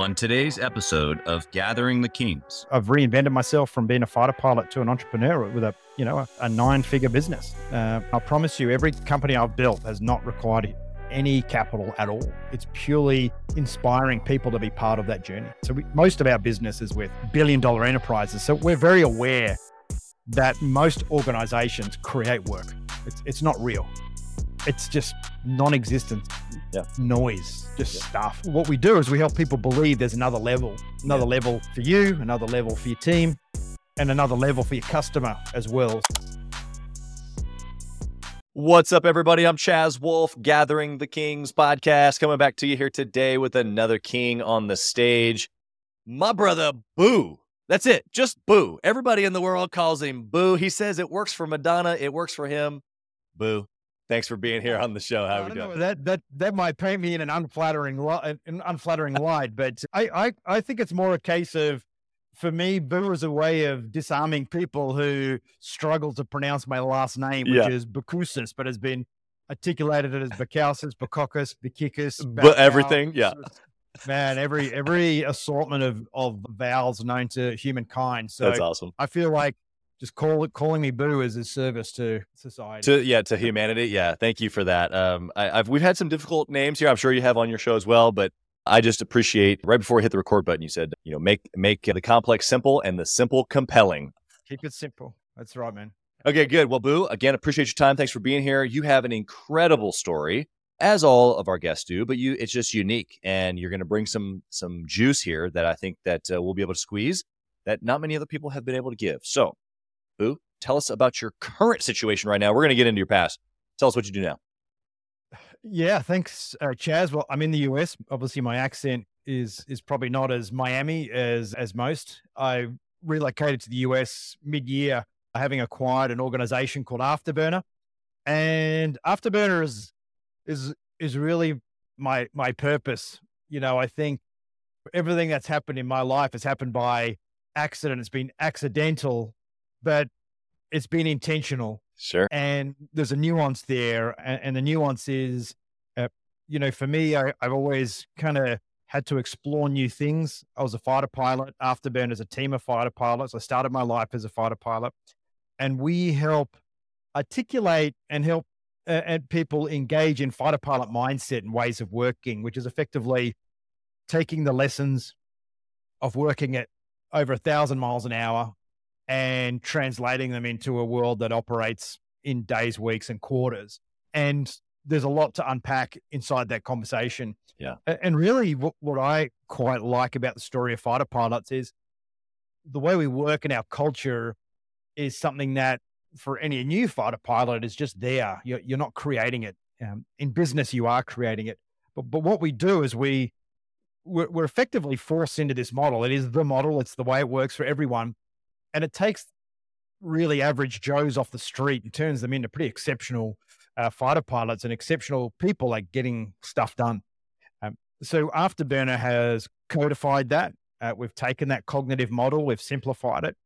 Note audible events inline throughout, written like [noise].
On today's episode of Gathering the Kings, I've reinvented myself from being a fighter pilot to an entrepreneur with a you know a, a nine-figure business. Uh, I promise you, every company I've built has not required any capital at all. It's purely inspiring people to be part of that journey. So we, most of our business is with billion-dollar enterprises. So we're very aware that most organizations create work. It's, it's not real. It's just non-existent Yeah. noise, just Yeah. stuff. What we do is we help people believe there's another level, another Yeah. level for you, another level for your team, and another level for your customer as well. What's up, everybody? I'm Chaz Wolf, Gathering the Kings podcast, coming back to you here today with another king on the stage. My brother, Boo. That's it, just Boo. Everybody in the world calls him Boo. He says it works for Madonna, it works for him. Boo. Thanks for being here on the show. How are we doing? know, that that that might paint me in an unflattering an unflattering light, but I, I I think it's more a case of for me, Boo is a way of disarming people who struggle to pronounce my last name, which Yeah. is Boucousis, but has been articulated as Bakausis, Bakokis, Bakikis, But everything, yeah. Man, every every assortment of of vowels known to humankind. So That's awesome. I feel like just call it calling me Boo is a service to society. To yeah, to humanity. Yeah, thank you for that. Um, I, I've we've had some difficult names here. I'm sure you have on your show as well, but I just appreciate right before we hit the record button, you said, you know, make make the complex simple and the simple compelling. Keep it simple. That's right, man. Okay, good. Well, Boo, again, appreciate your time. Thanks for being here. You have an incredible story, as all of our guests do, but you it's just unique, and you're going to bring some some juice here that I think that uh, we'll be able to squeeze that not many other people have been able to give. So, Boo, tell us about your current situation right now. We're going to get into your past. Tell us what you do now. Yeah, thanks, uh, Chaz. Well, I'm in the US. Obviously, my accent is is probably not as Miami as as most. I relocated to the US mid year, having acquired an organization called Afterburner, and Afterburner is is is really my my purpose. You know, I think everything that's happened in my life has happened by accident. It's been accidental, but it's been intentional. Sure. and there's a nuance there and, and the nuance is uh, you know for me I, i've always kind of had to explore new things. I was a fighter pilot afterburn as a team of fighter pilots. I started my life as a fighter pilot. And we help articulate and help uh, and people engage in fighter pilot mindset and ways of working which is effectively taking the lessons of working at over a thousand miles an hour and translating them into a world that operates in days, weeks, and quarters. And there's a lot to unpack inside that conversation. Yeah. And really, what, what I quite like about the story of fighter pilots is the way we work in our culture is something that for any new fighter pilot is just there. You're, you're not creating it. Um, in business, you are creating it. But, but what we do is we, we're, we're effectively forced into this model. It is the model, it's the way it works for everyone and it takes really average Joes off the street and turns them into pretty exceptional uh, fighter pilots and exceptional people like getting stuff done. Um, so Afterburner has codified that. Uh, we've taken that cognitive model, we've simplified it,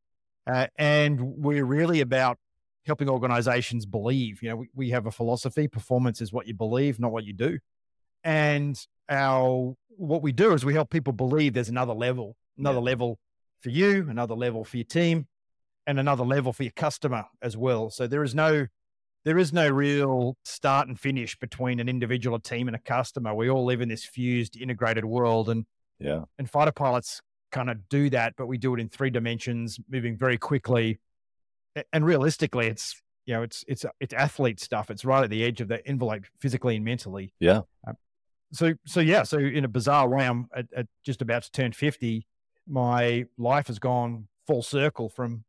uh, and we're really about helping organizations believe. You know, we, we have a philosophy: performance is what you believe, not what you do. And our what we do is we help people believe there's another level, another Yeah. level for you, another level for your team, and another level for your customer as well. So there is no there is no real start and finish between an individual, a team, and a customer. We all live in this fused, integrated world, and Yeah. and fighter pilots kind of do that, but we do it in three dimensions, moving very quickly. And realistically, it's you know it's it's it's athlete stuff. It's right at the edge of the envelope, physically and mentally. Yeah. Um, so so yeah. So in a bizarre way, I'm at, at just about to turn fifty. My life has gone full circle from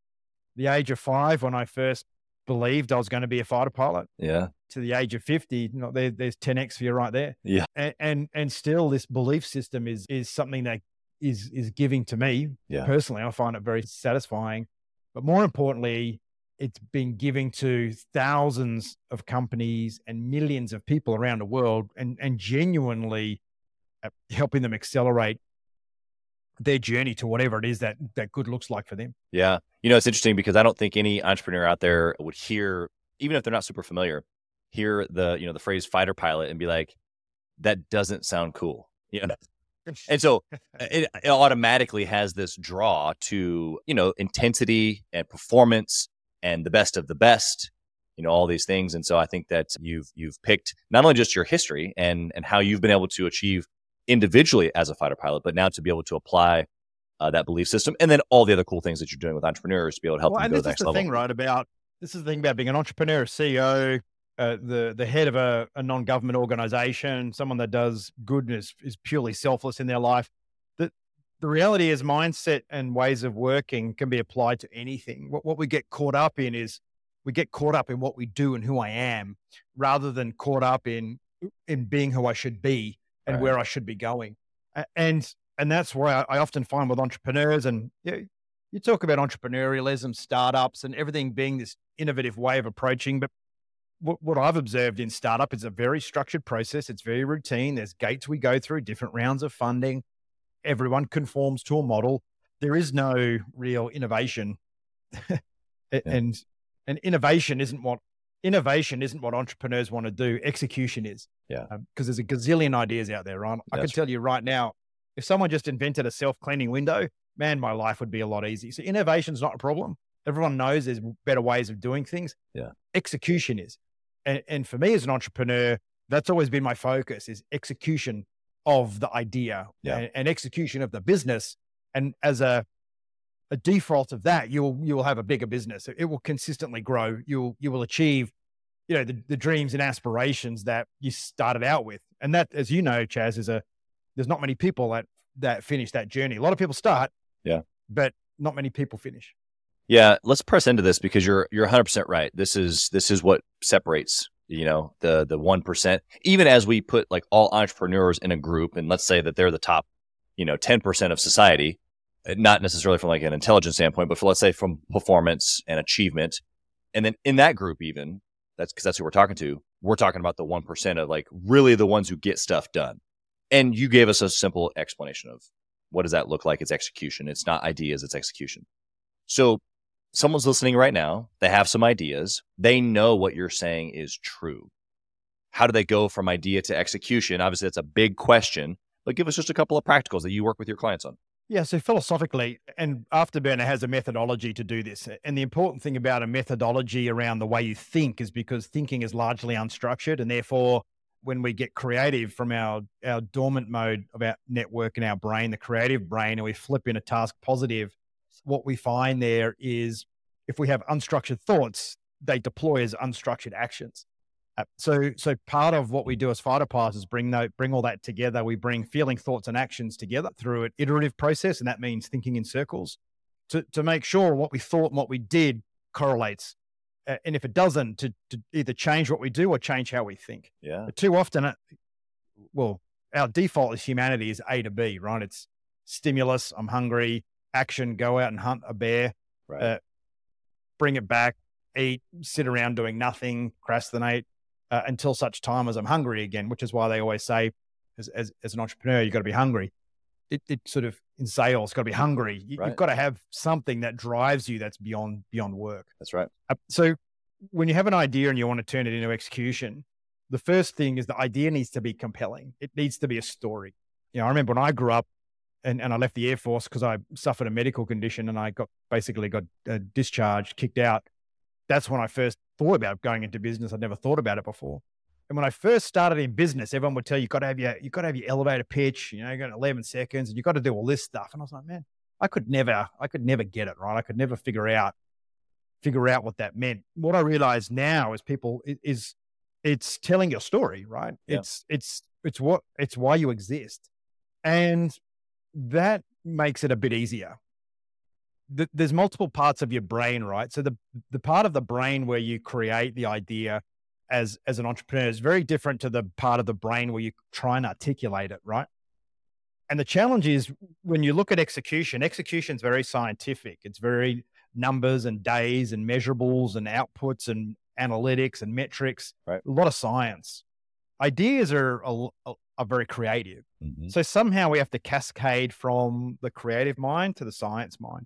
the age of five when I first believed I was going to be a fighter pilot Yeah. to the age of 50 you know, there, there's 10x for you right there Yeah. and, and and still this belief system is is something that is is giving to me Yeah. personally i find it very satisfying but more importantly it's been giving to thousands of companies and millions of people around the world and and genuinely uh, helping them accelerate their journey to whatever it is that that good looks like for them Yeah. You know, it's interesting because I don't think any entrepreneur out there would hear, even if they're not super familiar, hear the, you know, the phrase fighter pilot and be like, that doesn't sound cool. You know, and so [laughs] uh, it, it automatically has this draw to you know intensity and performance and the best of the best you know all these things and so i think that you've you've picked not only just your history and and how you've been able to achieve individually as a fighter pilot but now to be able to apply uh, that belief system and then all the other cool things that you're doing with entrepreneurs to be able to help well, them go to the is next the level. thing right about this is the thing about being an entrepreneur a ceo uh, the the head of a, a non-government organization someone that does goodness is purely selfless in their life. The the reality is mindset and ways of working can be applied to anything. What, what we get caught up in is we get caught up in what we do and who I am rather than caught up in in being who I should be and right. where I should be going. And and that's where I, I often find with entrepreneurs and you, you talk about entrepreneurialism, startups, and everything being this innovative way of approaching. But what, what I've observed in startup is a very structured process. It's very routine. There's gates we go through, different rounds of funding. Everyone conforms to a model. There is no real innovation. [laughs] yeah. And and innovation isn't what innovation isn't what entrepreneurs want to do. Execution is. Yeah. Because um, there's a gazillion ideas out there, right? I can tell you right now, if someone just invented a self cleaning window, man, my life would be a lot easier. So innovation's not a problem. Everyone knows there's better ways of doing things. Yeah. Execution is. And, and for me as an entrepreneur, that's always been my focus is execution of the idea yeah. and, and execution of the business. And as a a default of that, you'll you will have a bigger business. It will consistently grow. You'll you will achieve, you know, the, the dreams and aspirations that you started out with. And that, as you know, Chaz, is a there's not many people that that finish that journey. A lot of people start, yeah, but not many people finish. Yeah, let's press into this because you're you're 100 percent right. This is this is what separates you know the the one percent. Even as we put like all entrepreneurs in a group, and let's say that they're the top, you know, 10 percent of society not necessarily from like an intelligence standpoint, but for let's say from performance and achievement. And then in that group, even that's because that's who we're talking to. We're talking about the 1% of like really the ones who get stuff done. And you gave us a simple explanation of what does that look like? It's execution. It's not ideas, it's execution. So someone's listening right now. They have some ideas. They know what you're saying is true. How do they go from idea to execution? Obviously, that's a big question, but give us just a couple of practicals that you work with your clients on. Yeah, so philosophically, and Afterburner has a methodology to do this. And the important thing about a methodology around the way you think is because thinking is largely unstructured. And therefore, when we get creative from our, our dormant mode of our network in our brain, the creative brain, and we flip in a task positive, what we find there is if we have unstructured thoughts, they deploy as unstructured actions. Uh, so, so part of what we do as fighter pilots is bring that, bring all that together. We bring feeling, thoughts, and actions together through an iterative process, and that means thinking in circles to to make sure what we thought and what we did correlates. Uh, and if it doesn't, to, to either change what we do or change how we think. Yeah. But too often, uh, well, our default as humanity is A to B, right? It's stimulus. I'm hungry. Action. Go out and hunt a bear. Right. Uh, bring it back. Eat. Sit around doing nothing. Procrastinate uh, until such time as I'm hungry again, which is why they always say, as, as, as an entrepreneur, you've got to be hungry. It, it sort of in sales, got to be hungry. You, have got to have something that drives you that's beyond beyond work. That's right. Uh, so when you have an idea and you want to turn it into execution, the first thing is the idea needs to be compelling. It needs to be a story. You know, I remember when I grew up and, and I left the Air Force because I suffered a medical condition and I got basically got uh, discharged, kicked out. That's when I first thought about going into business. I'd never thought about it before. And when I first started in business, everyone would tell you, you got to have your, you got to have your elevator pitch, you know, you got 11 seconds and you've got to do all this stuff. And I was like, man, I could never, I could never get it right. I could never figure out, figure out what that meant. What I realize now is people is it's telling your story, right? Yeah. It's, it's, it's what, it's why you exist. And that makes it a bit easier the, there's multiple parts of your brain, right? So the the part of the brain where you create the idea as as an entrepreneur is very different to the part of the brain where you try and articulate it, right? And the challenge is when you look at execution, execution is very scientific. It's very numbers and days and measurables and outputs and analytics and metrics. Right. A lot of science. Ideas are, are, are very creative. Mm-hmm. So somehow we have to cascade from the creative mind to the science mind.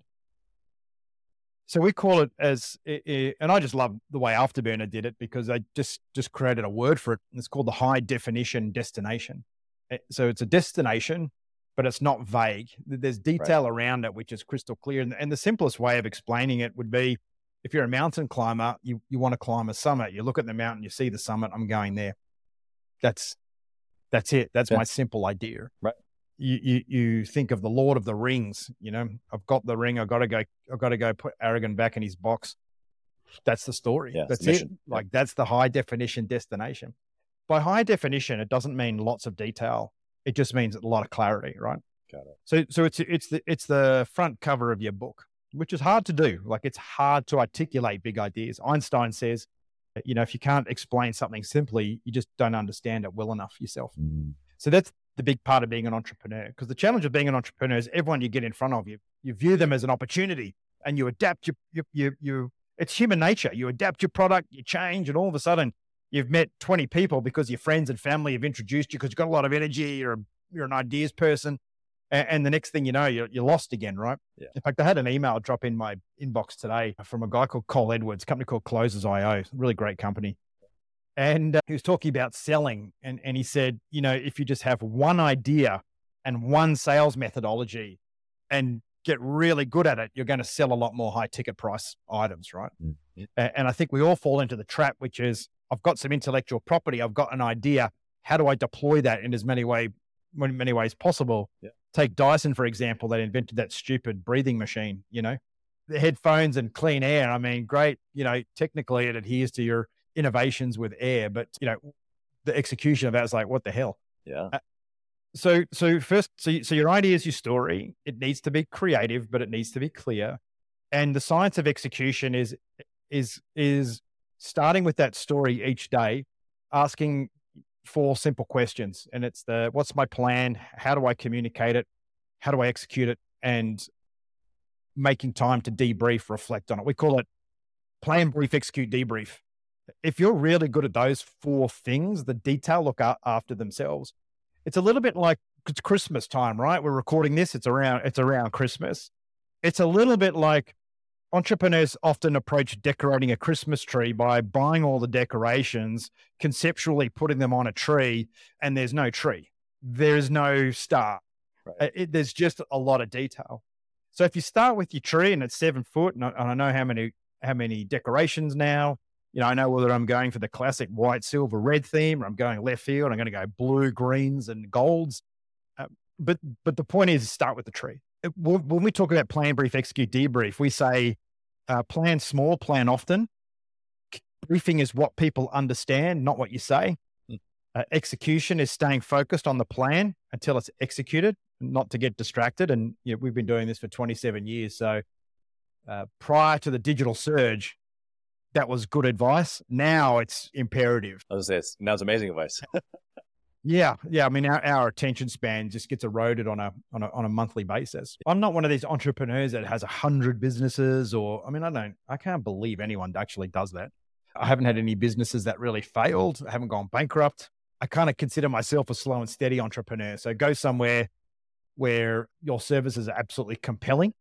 So we call it as, and I just love the way Afterburner did it because they just just created a word for it. It's called the high definition destination. Eh, so it's a destination, but it's not vague. There's detail right. around it, which is crystal clear. And, and the simplest way of explaining it would be if you're a mountain climber, you, you want to climb a summit. You look at the mountain, you see the summit, I'm going there. That's that's it. That's yeah. my simple idea. Right. You, you you think of the Lord of the Rings, you know, I've got the ring, I've got to go I've got to go put Aragorn back in his box. That's the story. Yeah, that's it. Like that's the high definition destination. By high definition, it doesn't mean lots of detail. It just means a lot of clarity, right? Got it. So so it's it's the it's the front cover of your book, which is hard to do. Like it's hard to articulate big ideas. Einstein says, you know, if you can't explain something simply, you just don't understand it well enough yourself. Mm. So that's the big part of being an entrepreneur. Because the challenge of being an entrepreneur is everyone you get in front of you, you view them as an opportunity and you adapt your, your, your, your it's human nature. You adapt your product, you change, and all of a sudden you've met 20 people because your friends and family have introduced you because you've got a lot of energy, you're, a, you're an ideas person. And, and the next thing you know, you're, you're lost again, right? Yeah. In fact, I had an email drop in my inbox today from a guy called Cole Edwards, company called Closers.io, really great company. And uh, he was talking about selling. And, and he said, you know, if you just have one idea and one sales methodology and get really good at it, you're going to sell a lot more high ticket price items, right? Mm-hmm. And I think we all fall into the trap, which is I've got some intellectual property, I've got an idea. How do I deploy that in as many way many ways possible? Yeah. Take Dyson for example, that invented that stupid breathing machine. You know, the headphones and clean air. I mean, great. You know, technically it adheres to your innovations with air, but you know, the execution of that is like, what the hell? Yeah. Uh, so so first so so your idea is your story. It needs to be creative but it needs to be clear. And the science of execution is is is starting with that story each day asking four simple questions. And it's the what's my plan? How do i communicate it? How do i execute it? And making time to debrief reflect on it. We call it plan brief execute debrief if you're really good at those four things the detail look after themselves it's a little bit like it's Christmas time, right? We're recording this. It's around it's around Christmas. It's a little bit like entrepreneurs often approach decorating a Christmas tree by buying all the decorations, conceptually putting them on a tree, and there's no tree. There's no star. Right. Uh, it, there's just a lot of detail. So if you start with your tree and it's seven foot, and I, and I know how many how many decorations now, you know, I know whether I'm going for the classic white, silver, red theme, or I'm going left field. I'm going to go blue, greens, and golds. Uh, but but the point is, start with the tree. It, when we talk about plan, brief, execute, debrief, we say uh, plan small, plan often. Briefing is what people understand, not what you say. Hmm. Uh, execution is staying focused on the plan until it's executed, not to get distracted. And you know, we've been doing this for 27 years. So uh, prior to the digital surge, that was good advice. Now it's imperative. I was say it's, now it's amazing advice. [laughs] yeah, yeah. I mean, our, our attention span just gets eroded on a, on a on a monthly basis. I'm not one of these entrepreneurs that has a hundred businesses, or I mean, I don't, I can't believe anyone actually does that. I haven't had any businesses that really failed. I haven't gone bankrupt. I kind of consider myself a slow and steady entrepreneur. So go somewhere where your services are absolutely compelling.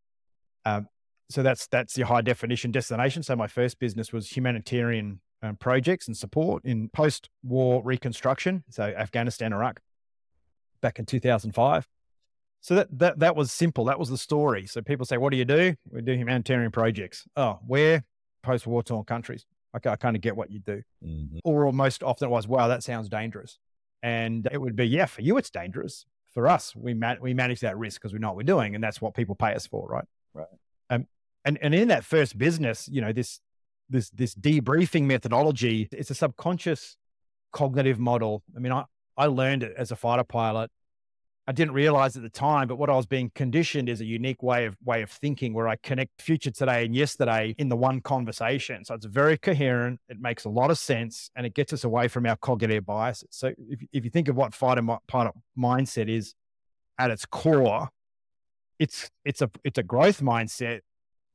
Um, so that's that's your high definition destination. So my first business was humanitarian um, projects and support in post-war reconstruction, so Afghanistan, Iraq, back in 2005. So that that that was simple. That was the story. So people say, "What do you do?" We do humanitarian projects. Oh, where? Post-war torn countries. Okay, I kind of get what you do. Mm-hmm. Or most often it was, "Wow, that sounds dangerous," and it would be, "Yeah, for you it's dangerous. For us, we ma- we manage that risk because we know what we're doing, and that's what people pay us for, right?" Right. Um, and and in that first business, you know, this this this debriefing methodology, it's a subconscious cognitive model. I mean, I, I learned it as a fighter pilot. I didn't realize at the time, but what I was being conditioned is a unique way of way of thinking where I connect future today and yesterday in the one conversation. So it's very coherent. It makes a lot of sense and it gets us away from our cognitive biases. So if, if you think of what fighter pilot mindset is at its core, it's it's a it's a growth mindset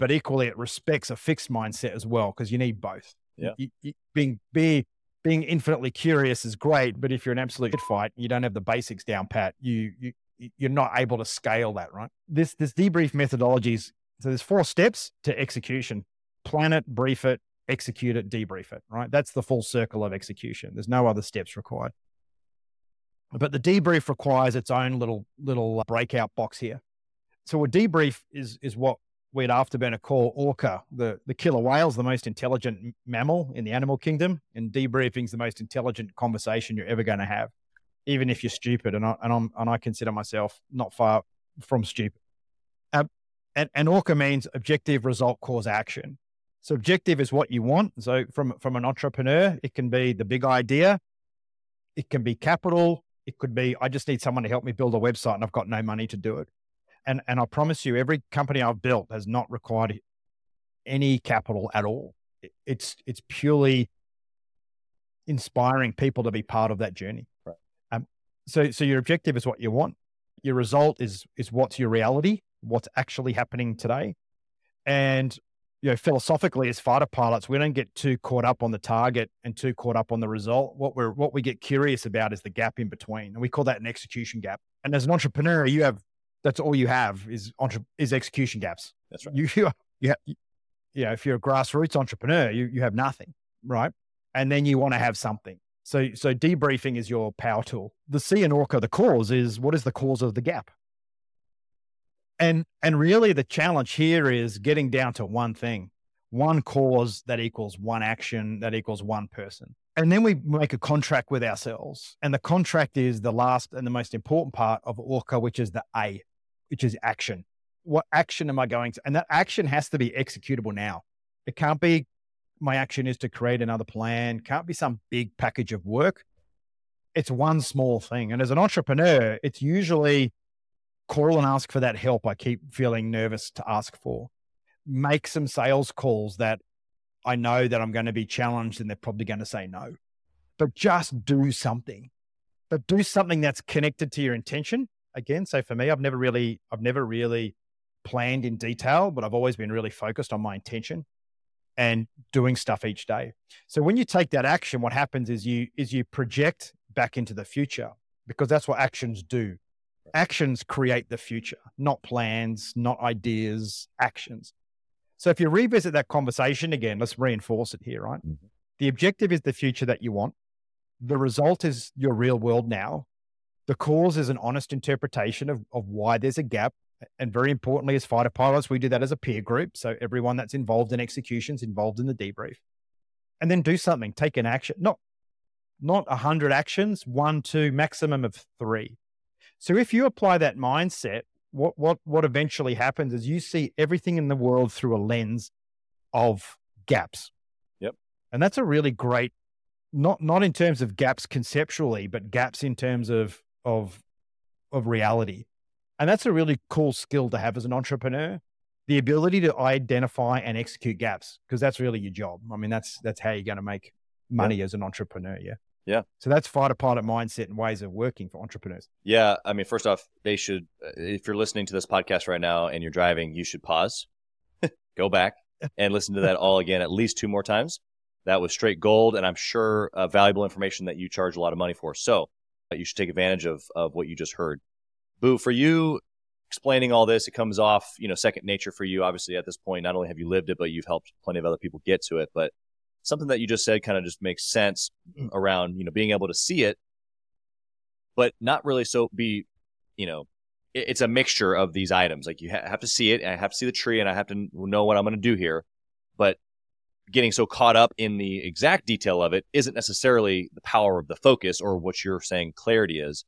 but equally it respects a fixed mindset as well because you need both. Yeah, you, you, being be being infinitely curious is great, but if you're an absolute fight, you don't have the basics down pat. You you you're not able to scale that, right? This this debrief methodologies. So there's four steps to execution: plan it, brief it, execute it, debrief it. Right? That's the full circle of execution. There's no other steps required. But the debrief requires its own little little uh, breakout box here. So a debrief is is what we'd Afterburner call orca, the, the killer whale's the most intelligent mammal in the animal kingdom, and debriefing's the most intelligent conversation you're ever going to have, even if you're stupid. And I, and, I'm, and I consider myself not far from stupid. Um, and, and orca means objective, result, cause, action. So objective is what you want. So from, from an entrepreneur, it can be the big idea. It can be capital. It could be, I just need someone to help me build a website and I've got no money to do it and and I promise you, every company I've built has not required any capital at all. It's it's purely inspiring people to be part of that journey. Right. Um, so so your objective is what you want. Your result is is what's your reality, what's actually happening today, and you know philosophically as fighter pilots, we don't get too caught up on the target and too caught up on the result. What we're what we get curious about is the gap in between, and we call that an execution gap. And as an entrepreneur, you have that's all you have is entre- is execution gaps. That's right. You [laughs] you you, you yeah, if you're a grassroots entrepreneur, you you have nothing, right? And then you want to have something. So so debriefing is your power tool. The C in Orca, the cause is what is the cause of the gap? And and really the challenge here is getting down to one thing. One cause that equals one action that equals one person. And then we make a contract with ourselves. And the contract is the last and the most important part of Orca, which is the A which is action. What action am I going to? And that action has to be executable now. It can't be my action is to create another plan, can't be some big package of work. It's one small thing. And as an entrepreneur, it's usually call and ask for that help I keep feeling nervous to ask for. Make some sales calls that I know that I'm going to be challenged and they're probably going to say no. But just do something. But do something that's connected to your intention again. So for me, I've never really, I've never really planned in detail, but I've always been really focused on my intention and doing stuff each day. So when you take that action, what happens is you is you project back into the future because that's what actions do. Actions create the future, not plans, not ideas, actions. So if you revisit that conversation again, let's reinforce it here, right? Mm-hmm. The objective is the future that you want. The result is your real world now. The cause is an honest interpretation of, of why there's a gap. And very importantly, as fighter pilots, we do that as a peer group. So everyone that's involved in executions involved in the debrief. And then do something, take an action, not not a hundred actions, one, two, maximum of three. So if you apply that mindset, what what what eventually happens is you see everything in the world through a lens of gaps. Yep. And that's a really great not not in terms of gaps conceptually, but gaps in terms of of of reality. And that's a really cool skill to have as an entrepreneur. The ability to identify and execute gaps, because that's really your job. I mean, that's that's how you're going to make money yeah. as an entrepreneur. Yeah. Yeah. So that's fighter pilot mindset and ways of working for entrepreneurs. Yeah. I mean, first off, they should, uh, if you're listening to this podcast right now and you're driving, you should pause, [laughs] go back and listen to that all again at least two more times. That was straight gold. And I'm sure uh, valuable information that you charge a lot of money for. So you should take advantage of of what you just heard. Boo, for you explaining all this, it comes off, you know, second nature for you. Obviously, at this point, not only have you lived it, but you've helped plenty of other people get to it. But something that you just said kind of just makes sense mm. around, you know, being able to see it, but not really so be, you know, it's a mixture of these items. Like you ha- have to see it, and I have to see the tree, and I have to know what I'm going to do here. Getting so caught up in the exact detail of it isn't necessarily the power of the focus or what you're saying clarity is.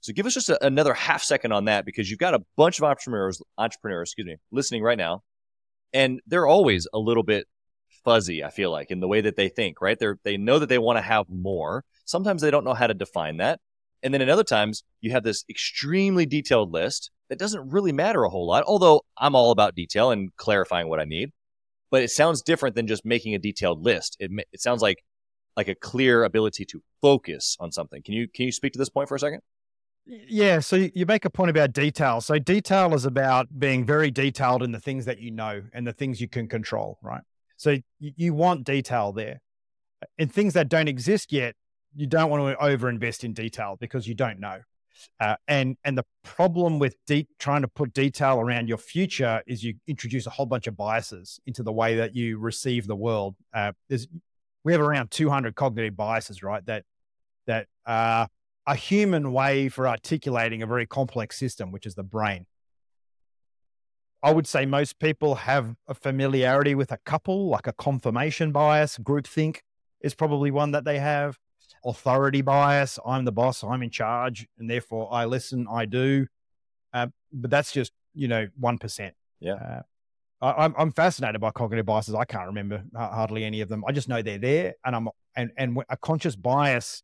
So give us just a, another half second on that because you've got a bunch of entrepreneurs, entrepreneurs, excuse me, listening right now, and they're always a little bit fuzzy. I feel like in the way that they think, right? They they know that they want to have more. Sometimes they don't know how to define that, and then in other times you have this extremely detailed list that doesn't really matter a whole lot. Although I'm all about detail and clarifying what I need but it sounds different than just making a detailed list. It it sounds like like a clear ability to focus on something. Can you can you speak to this point for a second? Yeah, so you make a point about detail. So detail is about being very detailed in the things that you know and the things you can control, right? So you want detail there. In things that don't exist yet, you don't want to overinvest in detail because you don't know. Uh, and and the problem with trying to put detail around your future is you introduce a whole bunch of biases into the way that you receive the world. Uh, there's we have around 200 cognitive biases, right? That that uh, a human way for articulating a very complex system, which is the brain. I would say most people have a familiarity with a couple, like a confirmation bias, groupthink is probably one that they have. Authority bias, I'm the boss, I'm in charge, and therefore I listen, I do. Uh, but that's just, you know, 1%. Yeah. Uh, I, I'm, I'm fascinated by cognitive biases. I can't remember hardly any of them. I just know they're there, and I'm and and a conscious bias.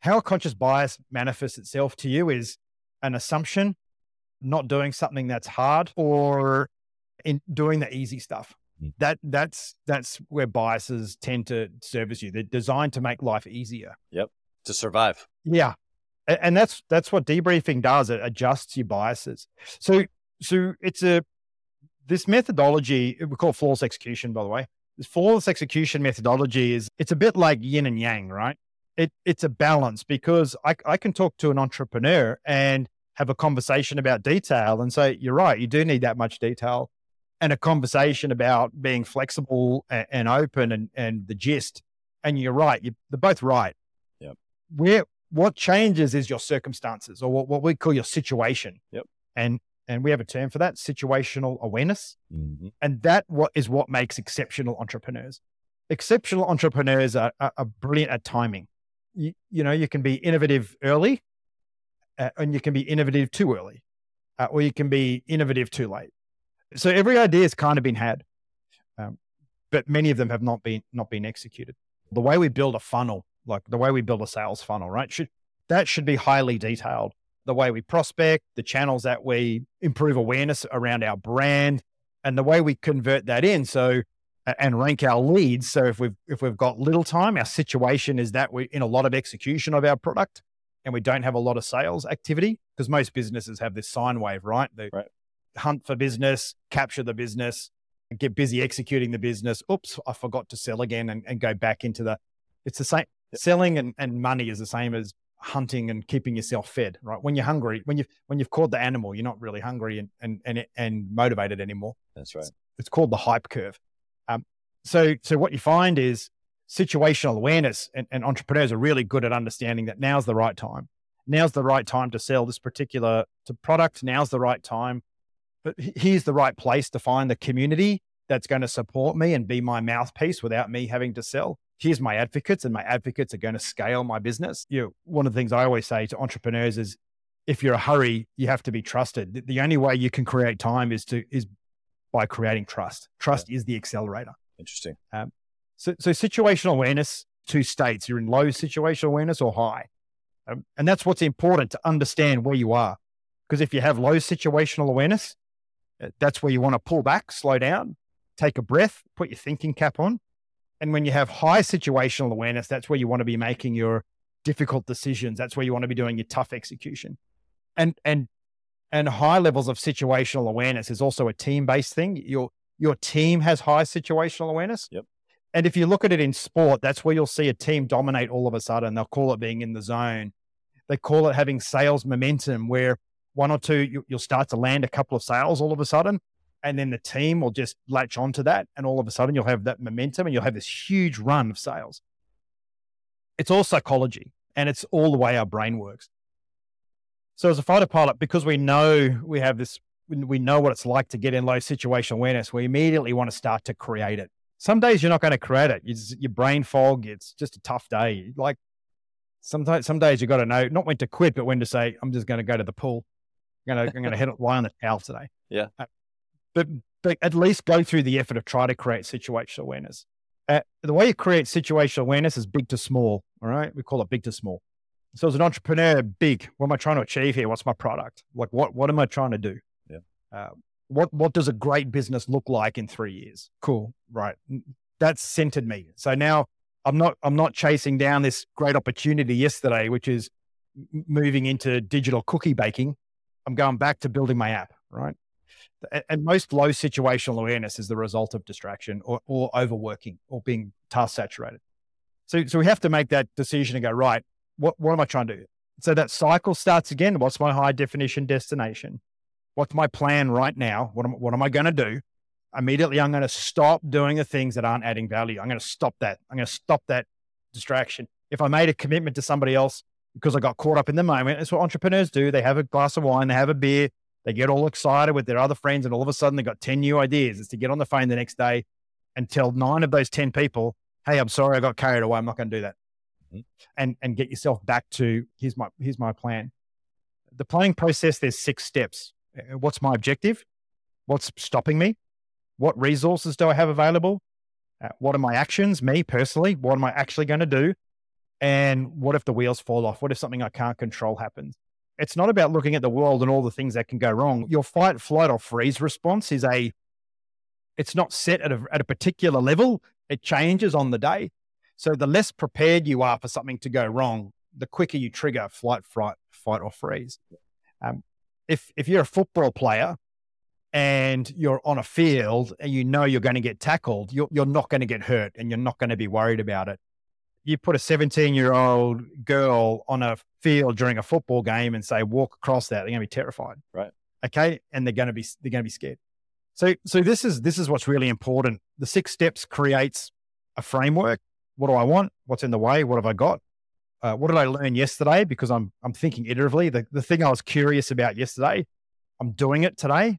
How a conscious bias manifests itself to you is an assumption, not doing something that's hard, or in doing the easy stuff. That that's that's where biases tend to service you. They're designed to make life easier. Yep. To survive. Yeah. And that's that's what debriefing does. It adjusts your biases. So so it's a this methodology, we call it flawless execution, by the way. This flawless execution methodology is it's a bit like yin and yang, right? It it's a balance because I I can talk to an entrepreneur and have a conversation about detail and say, you're right, you do need that much detail. And a conversation about being flexible and, and open and, and the gist. And you're right, you, they're both right. Yep. Where what changes is your circumstances or what, what we call your situation. Yep. And and we have a term for that, situational awareness. Mhm. And that what is what makes exceptional entrepreneurs. Exceptional entrepreneurs are, are, are brilliant at timing. You, you know, you can be innovative early uh, and you can be innovative too early, uh, or you can be innovative too late. So every idea has kind of been had, um, but many of them have not been not been executed. The way we build a funnel, like the way we build a sales funnel, right? Should that should be highly detailed. The way we prospect, the channels that we improve awareness around our brand, and the way we convert that in. So and rank our leads. So if we've if we've got little time, our situation is that we're in a lot of execution of our product and we don't have a lot of sales activity because most businesses have this sine wave, right? They Right. Hunt for business, capture the business, get busy executing the business. Oops, I forgot to sell again and, and go back into the it's the same selling and, and money is the same as hunting and keeping yourself fed, right? When you're hungry, when you've when you've caught the animal, you're not really hungry and and and, and motivated anymore That's right. it's called the hype curve. Um, so, so what you find is situational awareness, and, and entrepreneurs are really good at understanding that now's the right time. Now's the right time to sell this particular to product. Now's the right time. But here's the right place to find the community that's going to support me and be my mouthpiece without me having to sell. Here's my advocates, and my advocates are going to scale my business. You know, one of the things I always say to entrepreneurs is, if you're a hurry, you have to be trusted. The- only way you can create time is to is by creating trust. Trust is the accelerator. Interesting. So, so situational awareness, two states. You're in low situational awareness or high. Um, and that's what's important to understand where you are. Because if you have low situational awareness, Uh, that's where you want to pull back, slow down, take a breath, put your thinking cap on. And when you have high situational awareness, that's where you want to be making your difficult decisions. That's where you want to be doing your tough execution. And, and, and high levels of situational awareness is also a team based thing. Your, your team has high situational awareness. Yep. And if you look at it in sport, that's where you'll see a team dominate all of a sudden. They'll call it being in the zone. They call it having sales momentum, where one or two, you, you'll start to land a couple of sales all of a sudden. And then the team will just latch onto that. And all of a sudden, you'll have that momentum and you'll have this huge run of sales. It's all psychology and it's all the way our brain works. So, as a fighter pilot, because we know we have this, we know what it's like to get in low situational awareness, we immediately want to start to create it some days you're not going to create it. Your brain fog. It's just a tough day. Like sometimes, some days you've got to know not when to quit, but when to say, I'm just going to go to the pool. I'm going to, I'm going to head lie on the towel today. Yeah. Uh, but, but at least go through the effort of try to create situational awareness. Uh, the way you create situational awareness is big to small. All right. We call it big to small. So as an entrepreneur, big, what am I trying to achieve here? What's my product? Like what, what am I trying to do? Yeah. Uh, what what does a great business look like in three years? Cool, right? That's centered me. So now I'm not I'm not chasing down this great opportunity yesterday, which is moving into digital cookie baking. I'm going back to building my app, right? And most low situational awareness is the result of distraction or, or overworking or being task saturated. So so we have to make that decision and go right. What what am I trying to do? So that cycle starts again. What's my high definition destination? What's my plan right now? What am, what am I going to do? Immediately, I'm going to stop doing the things that aren't adding value. I'm going to stop that. I'm going to stop that distraction. If I made a commitment to somebody else, because I got caught up in the moment. That's what entrepreneurs do. They have a glass of wine, they have a beer, they get all excited with their other friends, and all of a sudden they got 10 new ideas. It's to get on the phone the next day and tell nine of those 10 people, hey, I'm sorry I got carried away. I'm not going to do that. Mm-hmm. And and get yourself back to here's my here's my plan. The planning process, there's six steps. Uh, what's my objective? What's stopping me? What resources do I have available? Uh, what are my actions, me personally? What am I actually going to do? And what if the wheels fall off? What if something I can't control happens? It's not about looking at the world and all the things that can go wrong. Your fight, flight, or freeze response is a, it's not set at a, at a particular level. It changes on the day. So the less prepared you are for something to go wrong, the quicker you trigger flight, fright, fight, or freeze. Um, if if you're a football player and you're on a field and you know you're going to get tackled, you're, you're not going to get hurt and you're not going to be worried about it. You put a 17 year old girl on a field during a football game and say, walk across that, they're going to be terrified. Right. Okay. And they're going to be, they're going to be scared. So, so this is, this is what's really important. The six steps creates a framework. What do I want? What's in the way? What have I got? Uh, what did I learn yesterday? Because I'm, I'm thinking iteratively. The, the thing I was curious about yesterday, I'm doing it today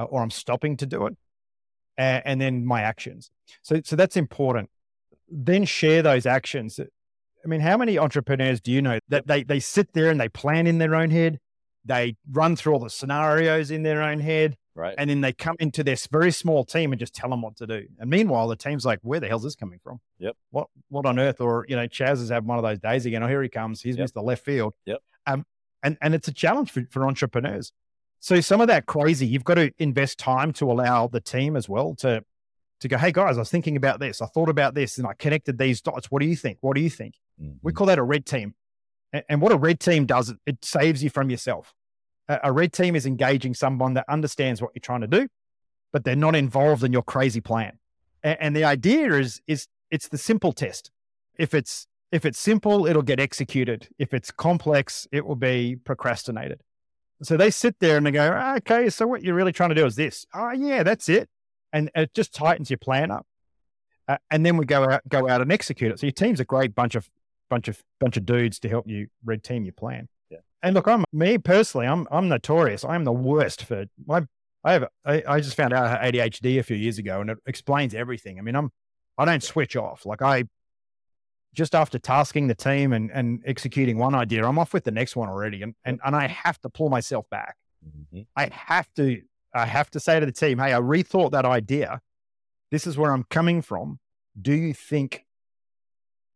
uh, or I'm stopping to do it, and, and then my actions. So, so that's important. Then share those actions. I mean, how many entrepreneurs do you know that they, they sit there and they plan in their own head? They run through all the scenarios in their own head. Right. And then they come into this very small team and just tell them what to do. And meanwhile, the team's like, where the hell's this coming from? Yep. What what on earth? Or, you know, Chaz has had one of those days again. Oh, here he comes. He's yep. missed the left field. Yep. Um, and, and it's a challenge for, for entrepreneurs. So some of that crazy, you've got to invest time to allow the team as well to to go, hey guys, I was thinking about this. I thought about this and I connected these dots. What do you think? What do you think? Mm-hmm. We call that a red team. And, what a red team does, it saves you from yourself. A, red team is engaging someone that understands what you're trying to do, but they're not involved in your crazy plan. And, the idea is is it's the simple test. If it's if it's simple, it'll get executed. If it's complex, it will be procrastinated. So they sit there and they go, okay, so what you're really trying to do is this. Oh, yeah, that's it. And it just tightens your plan up. Uh, and then we go out, go out and execute it. So your team's a great bunch of, bunch of, bunch of dudes to help you red team your plan. Yeah. And look, I'm me personally, I'm, I'm notorious. I'm the worst for my, I have, I, I just found out I had ADHD a few years ago and it explains everything. I mean, I'm, I don't switch off. Like I just after tasking the team and, and executing one idea, I'm off with the next one already. And, and, and I have to pull myself back. Mm-hmm. I have to, I have to say to the team, Hey, I rethought that idea. This is where I'm coming from. Do you think,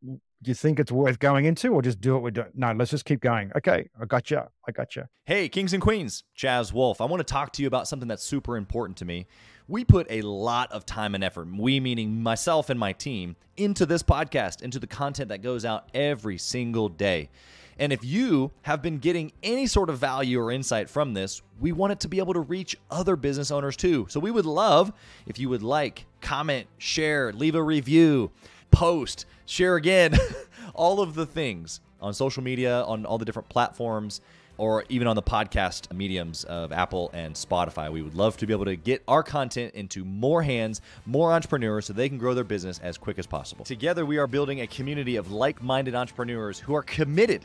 do you think it's worth going into or just do what we're doing? No, let's just keep going. Okay. I got you. I got you. Hey, Kings and Queens, Chaz Wolf. I want to talk to you about something that's super important to me we put a lot of time and effort, we meaning myself and my team, into this podcast, into the content that goes out every single day. And if you have been getting any sort of value or insight from this, we want it to be able to reach other business owners too. So we would love if you would like, comment, share, leave a review, post, share again, [laughs] all of the things on social media, on all the different platforms or even on the podcast mediums of Apple and Spotify. We would love to be able to get our content into more hands, more entrepreneurs, so they can grow their business as quick as possible. Together, we are building a community of like minded entrepreneurs who are committed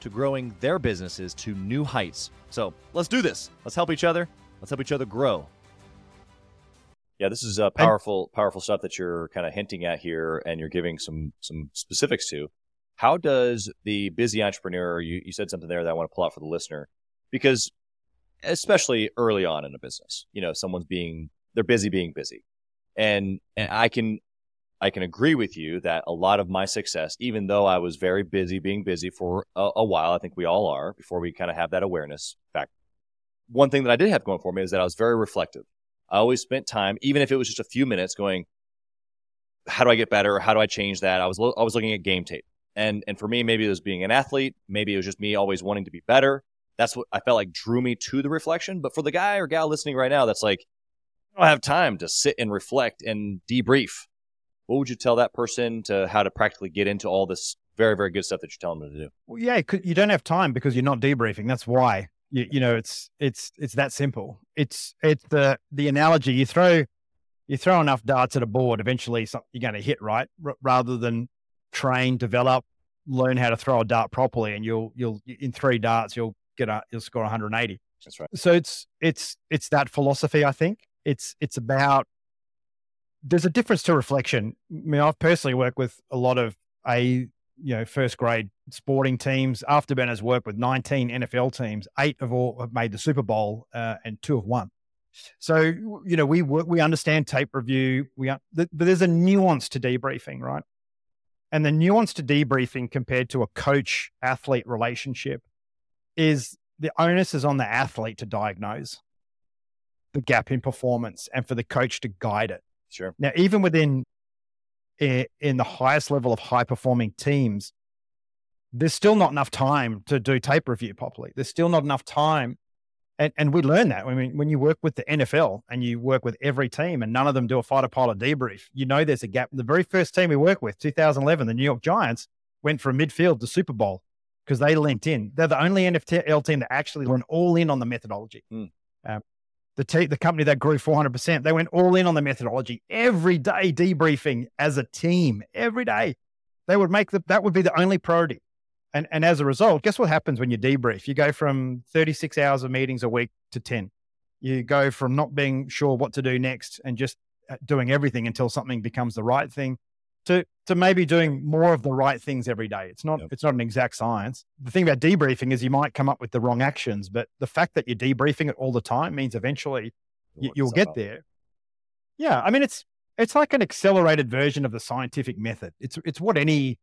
to growing their businesses to new heights. So let's do this. Let's help each other. Let's help each other grow. Yeah, this is uh, powerful, powerful stuff that you're kind of hinting at here, and you're giving some some specifics to. How does the busy entrepreneur, you, you said something there that I want to pull out for the listener, because especially early on in a business, you know, someone's being, they're busy being busy. And, and I can, I can agree with you that a lot of my success, even though I was very busy being busy for a, a while, I think we all are before we kind of have that awareness. In fact, one thing that I did have going for me is that I was very reflective. I always spent time, even if it was just a few minutes going, how do I get better? How do I change that? I was, lo- I was looking at game tape. And and for me, maybe it was being an athlete. Maybe it was just me always wanting to be better. That's what I felt like drew me to the reflection. But for the guy or gal listening right now, that's like, I don't have time to sit and reflect and debrief. What would you tell that person to how to practically get into all this very, very good stuff that you're telling them to do? Well, yeah, you don't have time because you're not debriefing. That's why. You, you know, it's it's it's that simple. It's it's the the analogy you throw you throw enough darts at a board, eventually you're going to hit right, r- rather than train, develop, learn how to throw a dart properly, and you'll you'll in three darts you'll get a you'll score 180. That's right. So it's it's it's that philosophy. I think it's it's about there's a difference to reflection. I mean, I've personally worked with a lot of a you know first grade sporting teams. Afterburner has worked with 19 NFL teams. Eight of all have made the Super Bowl, uh, and two have won. So you know we work, we understand tape review. We but there's a nuance to debriefing, right? And the nuance to debriefing compared to a coach athlete relationship is the onus is on the athlete to diagnose the gap in performance and for the coach to guide it. Sure. Now, even within in the highest level of high performing teams, there's still not enough time to do tape review properly. There's still not enough time. And, and we learn that. I mean, when you work with the NFL and you work with every team and none of them do a fighter pilot debrief, you know there's a gap. The very first team we work with, 2011, the New York Giants, went from midfield to Super Bowl because they linked in. They're the only NFL team that actually went all in on the methodology. Mm. Um, the, the company that grew 400%, they went all in on the methodology every day, debriefing as a team every day. They would make the, that would be the only priority. And, and as a result, guess what happens when you debrief? You go from 36 hours of meetings a week to 10. You go from not being sure what to do next and just uh, doing everything until something becomes the right thing to to maybe doing more of the right things every day. It's not yep. it's not an exact science. The thing about debriefing is you might come up with the wrong actions, but the fact that you're debriefing it all the time means eventually you, will get there. Yeah, I mean it's it's like an accelerated version of the scientific method. It's it's what any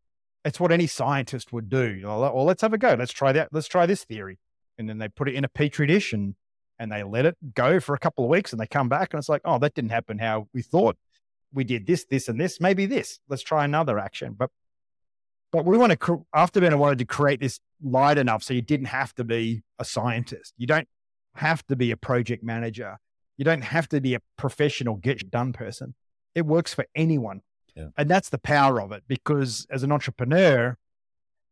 it's what any scientist would do. You know, well, let's have a go. Let's try that. Let's try this theory, and then they put it in a petri dish and and they let it go for a couple of weeks, and they come back and it's like, oh, that didn't happen how we thought we did this, this, and this. Maybe this. Let's try another action. But but we want to Afterburner wanted to create this light enough so you didn't have to be a scientist. You don't have to be a project manager. You don't have to be a professional get done person. It works for anyone. Yeah. And that's the power of it because as an entrepreneur,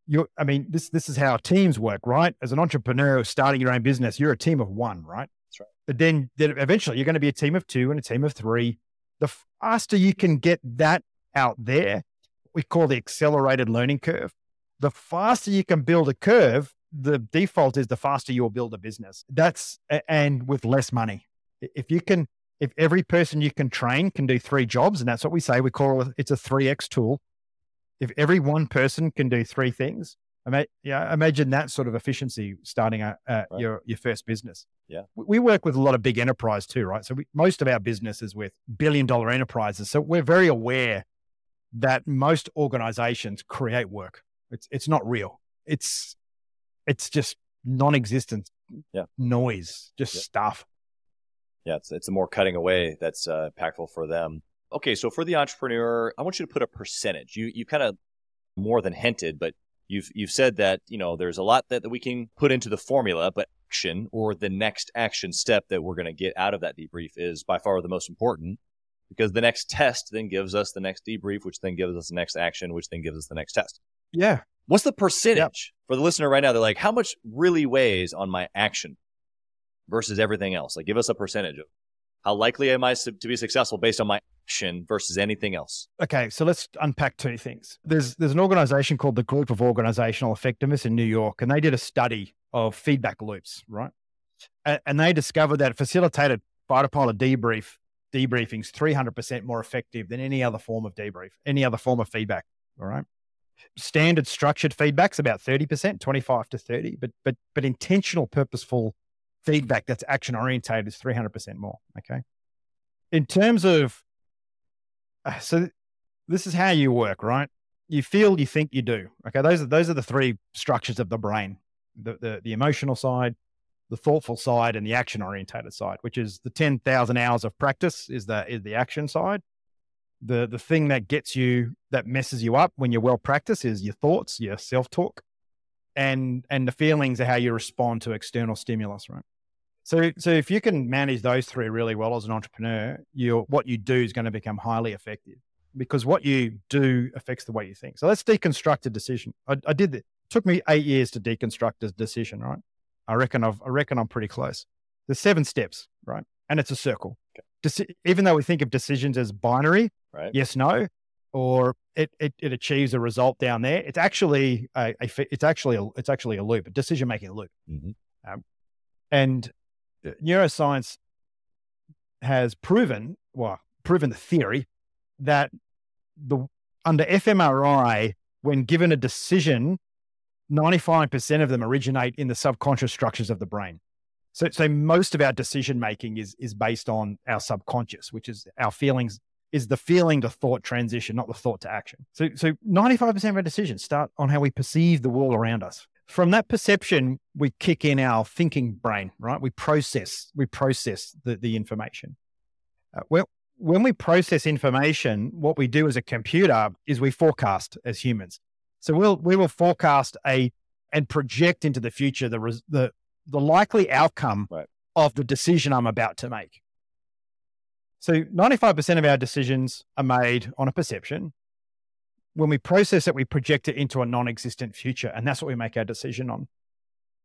you're. I mean, this this is how teams work, right? As an entrepreneur starting your own business, you're a team of one, right? That's right. But then, then eventually you're going to be a team of two and a team of three the faster you can get that out there, we call the accelerated learning curve. The faster you can build a curve, the default is the faster you'll build a business. That's and with less money. If you can, if every person you can train can do three jobs, and that's what we say, we call it, it's a 3x tool. If every one person can do three things, yeah, imagine that sort of efficiency starting a, right. your your first business. Yeah, we work with a lot of big enterprise too, right? So we, most of our business is with billion dollar enterprises. So we're very aware that most organizations create work. It's it's not real. It's it's just non-existent. Yeah, noise, just yeah. stuff. Yeah, it's it's a more cutting away that's uh, impactful for them. Okay, so for the entrepreneur, I want you to put a percentage. You you kind of more than hinted, but You've you've said that you know there's a lot that, that we can put into the formula, but action or the next action step that we're going to get out of that debrief is by far the most important because the next test then gives us the next debrief, which then gives us the next action, which then gives us the next test. Yeah. What's the percentage for the listener right now? They're like, how much really weighs on my action versus everything else? Like, give us a percentage of how likely am I to be successful based on my action versus anything else? Okay, so let's unpack two things. There's there's an organization called the Group of Organizational Effectiveness in New York, and they did a study of feedback loops, right? And, and they discovered that facilitated fighter pilot debrief debriefings 300% more effective than any other form of debrief, any other form of feedback. All right. Standard structured feedback's about 30%, 25 to 30, but but but intentional, purposeful feedback that's action orientated is 300% more. Okay. In terms of, uh, so this is how you work, right? You feel, you think, you do. Okay. Those are, those are the three structures of the brain the, the, the emotional side, the thoughtful side, and the action orientated side, which is the 10,000 hours of practice is the, is the action side. The, the thing that gets you, that messes you up when you're well practiced is your thoughts, your self talk and and the feelings of how you respond to external stimulus, right? So, so if you can manage those three really well as an entrepreneur, you what you do is going to become highly effective because what you do affects the way you think. So let's deconstruct a decision. I, I did it. Took me eight years to deconstruct a decision, right? I reckon I've, I reckon I'm pretty close. There's seven steps, right? And it's a circle. Okay. Deci- even though we think of decisions as binary, right. yes, no, or it, it, it achieves a result down there. It's actually a, a it's actually a, it's actually a loop, a decision making loop. Mhm. Um, and neuroscience has proven, well, proven the theory that the under fMRI, when given a decision, 95% of them originate in the subconscious structures of the brain. So, so most of our decision making is is based on our subconscious, which is our feelings, is the feeling to thought transition, not the thought to action. So, so 95% of our decisions start on how we perceive the world around us. From that perception, we kick in our thinking brain, right? We process, we process the, the information. Uh, well, when we process information, what we do as a computer is we forecast as humans. So we'll we will forecast a and project into the future the res, the the likely outcome Right. of the decision I'm about to make. So 95% of our decisions are made on a perception. When we process it, we project it into a non-existent future, and that's what we make our decision on.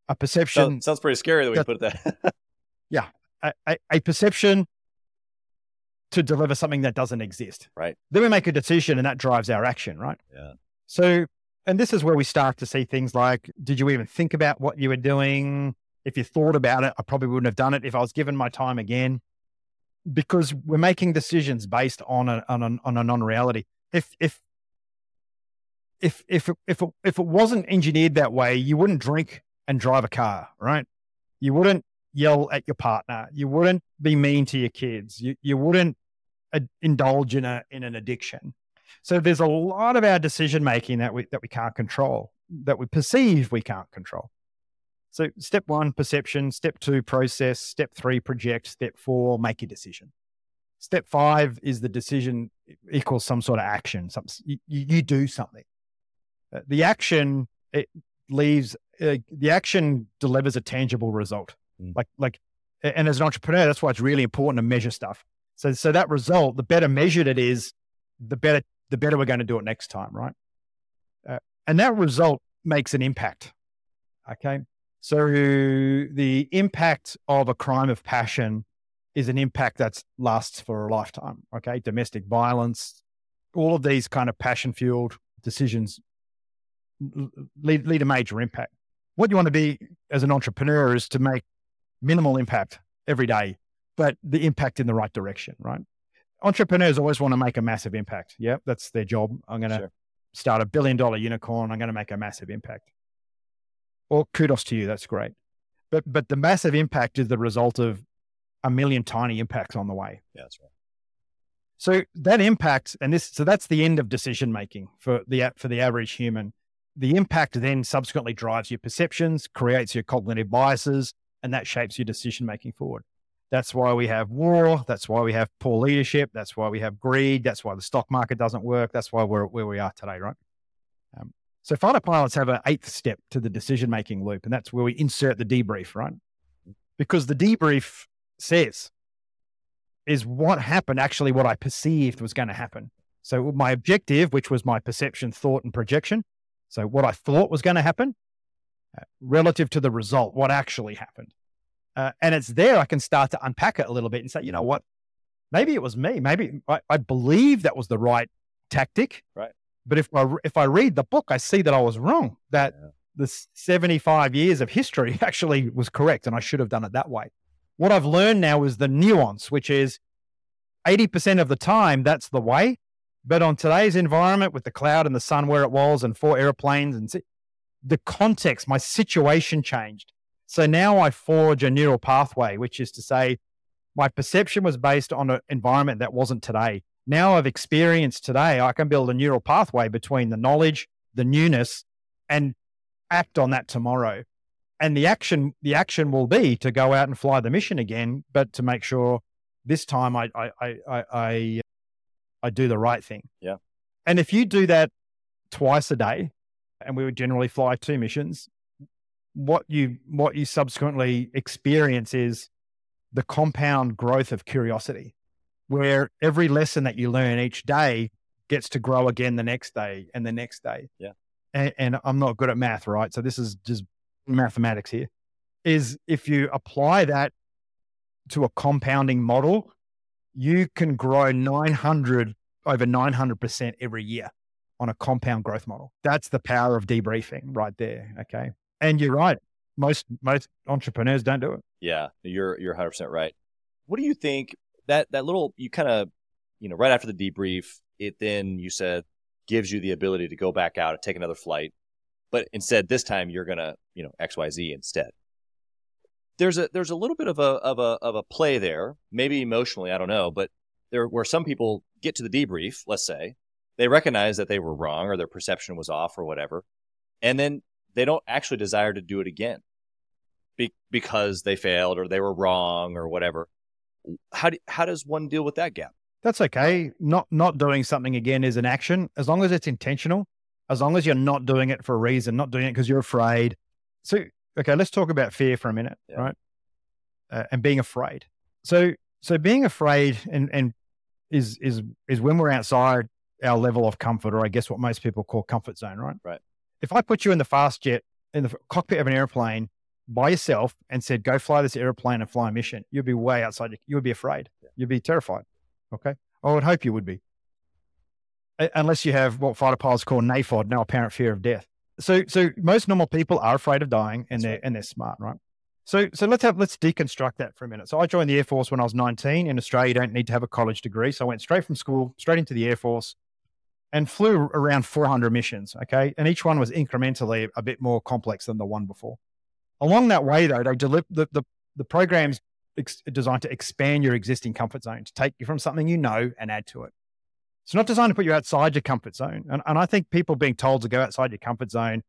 A perception Sounds, sounds pretty scary the way you that- put that. [laughs] a, a, a perception to deliver something that doesn't exist. Right. Then we make a decision and that drives our action, right? Yeah. So, and this is where we start to see things like did you even think about what you were doing? If you thought about it, I probably wouldn't have done it if I was given my time again. Because we're making decisions based on a, on a, on a non reality. If, if, if, if, if, it, if it wasn't engineered that way, you wouldn't drink and drive a car, right? You wouldn't yell at your partner. You wouldn't be mean to your kids. You, you wouldn't uh, indulge in a in an addiction. So there's a lot of our decision making that we that we can't control, that we perceive we can't control. So step one, perception. Step two, process. Step three, project. Step four, make a decision. Step five is the decision equals some sort of action. Some you you do something. Uh, the action it leaves uh, the action delivers a tangible result. Mm. Like like, and as an entrepreneur, that's why it's really important to measure stuff. So so that result, the better measured it is, the better the better we're going to do it next time, right? Uh, and that result makes an impact. Okay, so the impact of a crime of passion is an impact that lasts for a lifetime. Okay, domestic violence, all of these kind of passion fueled decisions lead, lead a major impact. What you want to be as an entrepreneur is to make minimal impact every day, but the impact in the right direction, right? Entrepreneurs always want to make a massive impact. Yeah, that's their job. I'm going to Sure. start a billion dollar unicorn. I'm going to make a massive impact. Well, kudos to you. That's great. But but the massive impact is the result of a million tiny impacts on the way. yeah, that's right. So that impact, and this, so that's the end of decision making for the for the average human. The impact then subsequently drives your perceptions, creates your cognitive biases, and that shapes your decision making forward. That's why we have war. That's why we have poor leadership. That's why we have greed. That's why the stock market doesn't work. That's why we're where we are today, right? Um, so fighter pilots have an eighth step to the decision making loop, and that's where we insert the debrief, right? Because the debrief says is what happened actually what I perceived was going to happen. So my objective, which was my perception, thought, and projection. So what I thought was going to happen uh, relative to the result, what actually happened. Uh, and it's there I can start to unpack it a little bit and say, you know what? Maybe it was me. Maybe I, I believe that was the right tactic. Right. But if I if I read the book, I see that I was wrong. That Yeah. the 75 years of history [laughs] actually was correct, and I should have done it that way. What I've learned now is the nuance, which is 80% of the time, that's the way. But on today's environment with the cloud and the sun where it was and four airplanes and si- the context, my situation changed. So now I forge a neural pathway, which is to say, my perception was based on an environment that wasn't today. Now I've experienced today, I can build a neural pathway between the knowledge, the newness, and act on that tomorrow. And the action, the action will be to go out and fly the mission again, but to make sure this time I I I I I, do the right thing. Yeah. And if you do that twice a day, and we would generally fly two missions, what you what you subsequently experience is the compound growth of curiosity, where every lesson that you learn each day gets to grow again the next day and the next day. Yeah. And, and I'm not good at math, right? So this is just mathematics here. Is if you apply that to a compounding model, you can grow 900 over 900% every year on a compound growth model. That's the power of debriefing right there. Okay. And you're right. Most, most entrepreneurs don't do it. Yeah, you're, you're 100% right. What do you think that, that little, you kind of, you know, right after the debrief, it then you said gives you the ability to go back out and take another flight. But instead, this time you're going to, you know, XYZ instead there's a there's a little bit of a of a of a play there, maybe emotionally, I don't know, but there where some people get to the debrief, let's say, they recognize that they were wrong or their perception was off or whatever, and then they don't actually desire to do it again be, because they failed or they were wrong or whatever. How do, how does one deal with that gap? That's okay. Not not doing something again is an action as long as it's intentional. As long as you're not doing it for a reason, not doing it because you're afraid. So okay, let's talk about fear for a minute, yeah. right? Uh, and being afraid. So, so being afraid and and is is is when we're outside our level of comfort, or I guess what most people call comfort zone, right? Right. If I put you in the fast jet in the cockpit of an airplane by yourself and said, "Go fly this airplane and fly a mission," you'd be way outside. You would be afraid. Yeah. You'd be terrified. Okay, I would hope you would be, unless you have what fighter pilots call NAFOD, no apparent fear of death so so most normal people are afraid of dying and That's they're right. and they're smart, right? So so let's have let's deconstruct that for a minute. So I joined the Air Force when I was 19. In Australia, you don't need to have a college degree. So I went straight from school, straight into the Air Force and flew around 400 missions, okay? And each one was incrementally a bit more complex than the one before. Along that way though, they deliver the, the the program's ex- designed to expand your existing comfort zone, to take you from something you know and add to it. It's not designed to put you outside your comfort zone. And, and I think people being told to go outside your comfort zone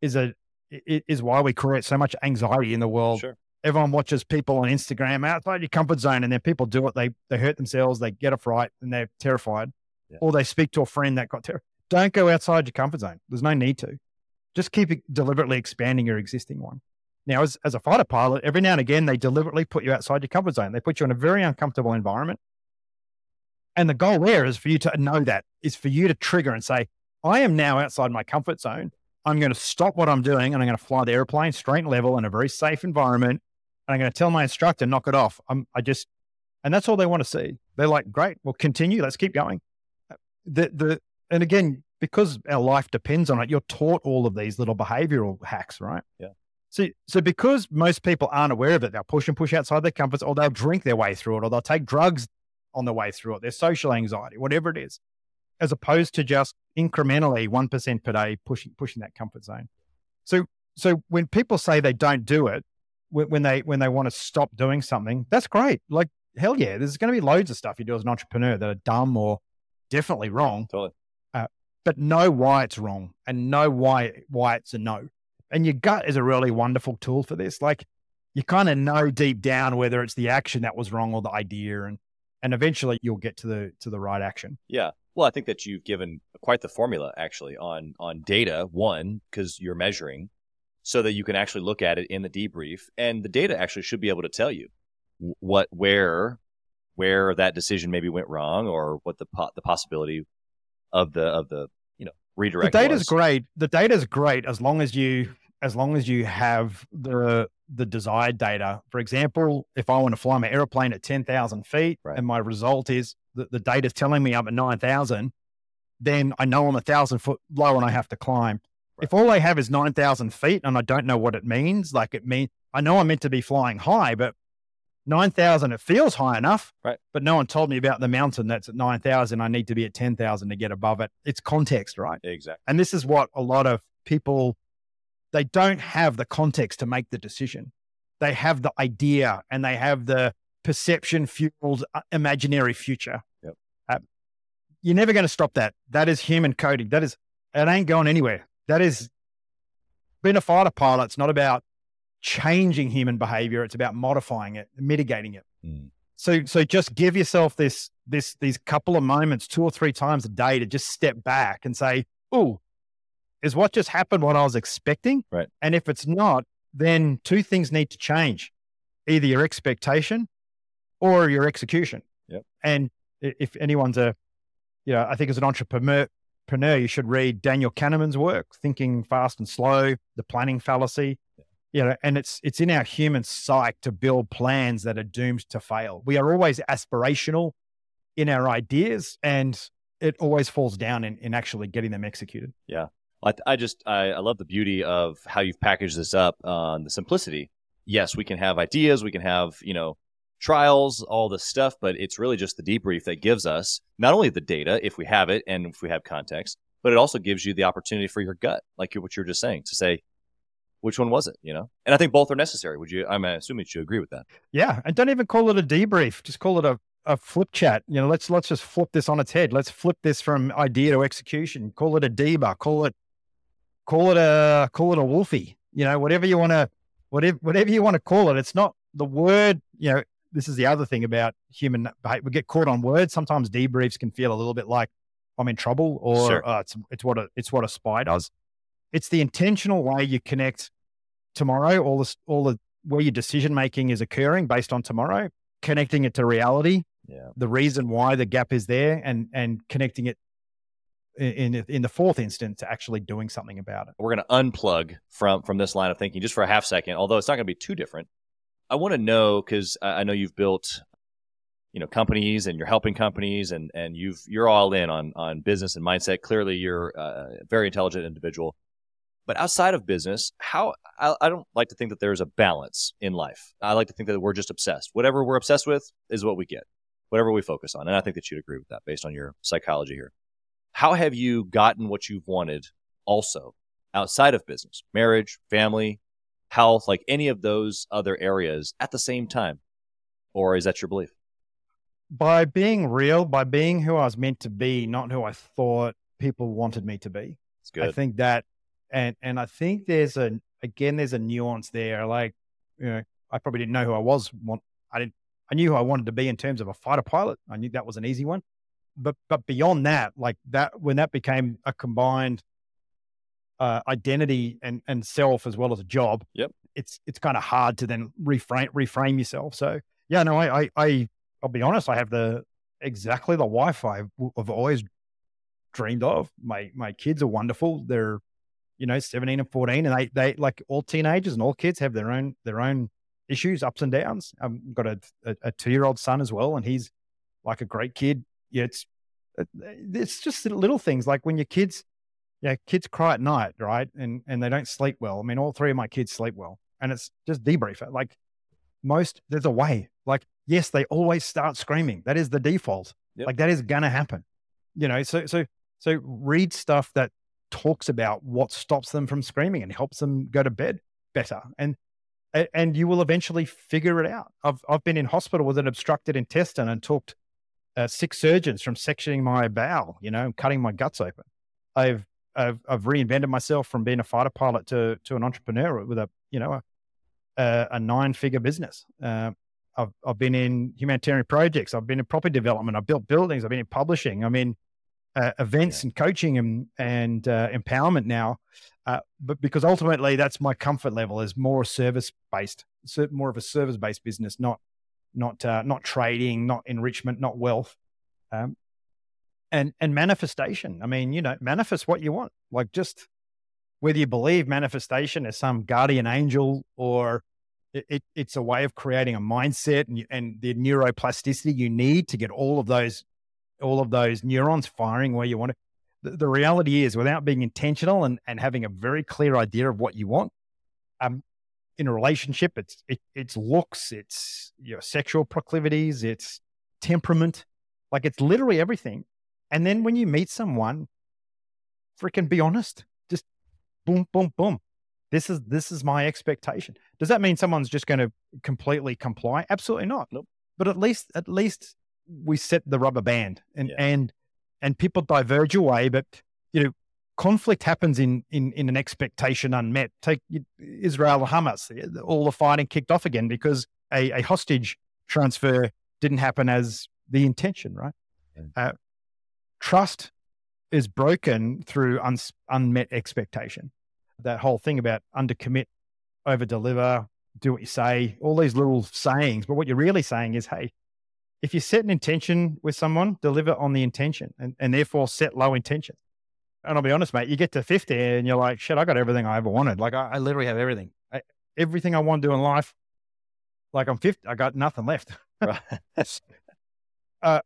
is a is why we create so much anxiety in the world. Sure. Everyone watches people on Instagram outside your comfort zone, and then people do it. They they hurt themselves, they get a fright, and they're terrified, yeah. or they speak to a friend that got terrified. Don't go outside your comfort zone. There's no need to. Just keep deliberately expanding your existing one. Now, as, as a fighter pilot, every now and again, they deliberately put you outside your comfort zone. They put you in a very uncomfortable environment and the goal there is for you to know that is for you to trigger and say, I am now outside my comfort zone. I'm going to stop what I'm doing and I'm going to fly the airplane straight and level in a very safe environment. And I'm going to tell my instructor, knock it off. I'm, I just, and that's all they want to see. They're like, great, well, continue. Let's keep going. Uh, the, the, and again, because our life depends on it, you're taught all of these little behavioral hacks, right? Yeah. So, so because most people aren't aware of it, they'll push and push outside their comforts, or they'll drink their way through it, or they'll take drugs on the way through it, their social anxiety, whatever it is, as opposed to just incrementally 1% per day pushing, pushing that comfort zone. So, so when people say they don't do it, when they, when they want to stop doing something, that's great. Like, hell yeah, there's going to be loads of stuff you do as an entrepreneur that are dumb or definitely wrong. Totally. Uh, but know why it's wrong and know why, why it's a no. And your gut is a really wonderful tool for this. Like, you kind of know deep down whether it's the action that was wrong or the idea. And and eventually you'll get to the to the right action. Yeah. Well, I think that you've given quite the formula actually on on data one because you're measuring so that you can actually look at it in the debrief and the data actually should be able to tell you what where where that decision maybe went wrong or what the po- the possibility of the of the you know redirect the data's was. great the data's great as long as you as long as you have the the desired data. For example, if I want to fly my airplane at 10,000 feet right. and my result is that the data is telling me I'm at 9,000, then I know I'm a thousand foot low and I have to climb. Right. If all I have is 9,000 feet and I don't know what it means, like it means, I know I'm meant to be flying high, but 9,000, it feels high enough. Right. But no one told me about the mountain that's at 9,000. I need to be at 10,000 to get above it. It's context, right? Exactly. And this is what a lot of people they don't have the context to make the decision. They have the idea and they have the perception fueled uh, imaginary future. Yep. Uh, you're never going to stop that. That is human coding. That is, it ain't going anywhere. That is, being a fighter pilot, it's not about changing human behavior. It's about modifying it, mitigating it. Mm. So, so just give yourself this, this, these couple of moments, two or three times a day to just step back and say, oh, is what just happened what I was expecting? Right. And if it's not, then two things need to change either your expectation or your execution. Yep. And if anyone's a, you know, I think as an entrepreneur, you should read Daniel Kahneman's work, Thinking Fast and Slow, The Planning Fallacy. Yeah. You know, and it's it's in our human psyche to build plans that are doomed to fail. We are always aspirational in our ideas, and it always falls down in, in actually getting them executed. I, I just I, I love the beauty of how you've packaged this up uh, on the simplicity. Yes, we can have ideas, we can have you know trials, all this stuff, but it's really just the debrief that gives us not only the data if we have it and if we have context, but it also gives you the opportunity for your gut, like what you were just saying, to say which one was it, you know? And I think both are necessary. Would you? I'm assuming you agree with that. Yeah, and don't even call it a debrief. Just call it a, a flip chat. You know, let's let's just flip this on its head. Let's flip this from idea to execution. Call it a deber. Call it call it a call it a wolfie. You know, whatever you want to whatever whatever you want to call it. It's not the word. You know, this is the other thing about human behavior. We get caught on words. Sometimes debriefs can feel a little bit like I'm in trouble, or Sure. uh, it's it's what a it's what a spy does. It's the intentional way you connect tomorrow. All this all the where your decision making is occurring based on tomorrow, connecting it to reality. Yeah. The reason why the gap is there, and and connecting it in in, the fourth instance to actually doing something about it. We're going to unplug from from this line of thinking just for a half second, although it's not going to be too different. I want to know because I know you've built, you know, companies and you're helping companies, and and you've you're all in on on business and mindset. Clearly, you're uh, a very intelligent individual. But outside of business, how I, I don't like to think that there's a balance in life. I like to think that we're just obsessed. Whatever we're obsessed with is what we get. Whatever we focus on, and I think that you'd agree with that based on your psychology here. How have you gotten what you've wanted also outside of business, marriage, family, health, like any of those other areas at the same time? Or is that your belief? By being real, by being who I was meant to be, not who I thought people wanted me to be. It's good. I think that, and and I think there's a again there's a nuance there. Like, you know, I probably didn't know who I was. Want I didn't. I knew who I wanted to be in terms of a fighter pilot. I knew that was an easy one, but but beyond that, like that when that became a combined uh, identity and and self as well as a job. Yep. It's it's kind of hard to then reframe reframe yourself. So yeah, no, I I, I I'll be honest. I have the exactly the wife I've, I've always dreamed of. My my kids are wonderful. They're you know 17 and 14 and they they like all teenagers and all kids have their own their own issues ups and downs i've got a, a, a two-year-old son as well and he's like a great kid yeah it's uh, it's just little things like when your kids yeah kids cry at night right and and they don't sleep well i mean all three of my kids sleep well and it's just debrief it like most there's a way like yes they always start screaming that is the default Yep. like that is gonna happen you know so so so read stuff that talks about what stops them from screaming and helps them go to bed better and and you will eventually figure it out i've i've been in hospital with an obstructed intestine and talked uh, six surgeons from sectioning my bowel you know cutting my guts open i've I've, I've reinvented myself from being a fighter pilot to to an entrepreneur with a you know a, a, a nine figure business. Uh, I've I've been in humanitarian projects. I've been in property development. I've built buildings. I've been in publishing. I'm in uh, events and coaching and and uh, empowerment now. Uh, but because ultimately that's my comfort level is more service based, more of a service based business, not not uh, not trading, not enrichment, not wealth. Um, and and manifestation. I mean, you know, manifest what you want. Like just whether you believe manifestation is some guardian angel or it, it, it's a way of creating a mindset and and the neuroplasticity you need to get all of those all of those neurons firing where you want to. The, the reality is, without being intentional and and having a very clear idea of what you want, um, in a relationship, it's it, it's looks, it's your sexual proclivities, it's temperament, like it's literally everything. And then when you meet someone, freaking be honest. Just boom, boom, boom. This is this is my expectation. Does that mean someone's just going to completely comply? Absolutely not. Nope. But at least at least we set the rubber band and Yeah. and and people diverge away. But conflict happens in in in an expectation unmet. Take Israel and Hamas. All the fighting kicked off again because a, a hostage transfer didn't happen as the intention. Right. Uh, trust is broken through uns- unmet expectation. That whole thing about undercommit, over deliver, do what you say, all these little sayings. But what you're really saying is, hey, if you set an intention with someone, deliver on the intention and, and therefore set low intention. And I'll be honest, mate, you get to 50 and you're like, shit, I got everything I ever wanted. Like, I, I literally have everything. I, everything I want to do in life. Like, I'm 50, I got nothing left. Right. [laughs] uh,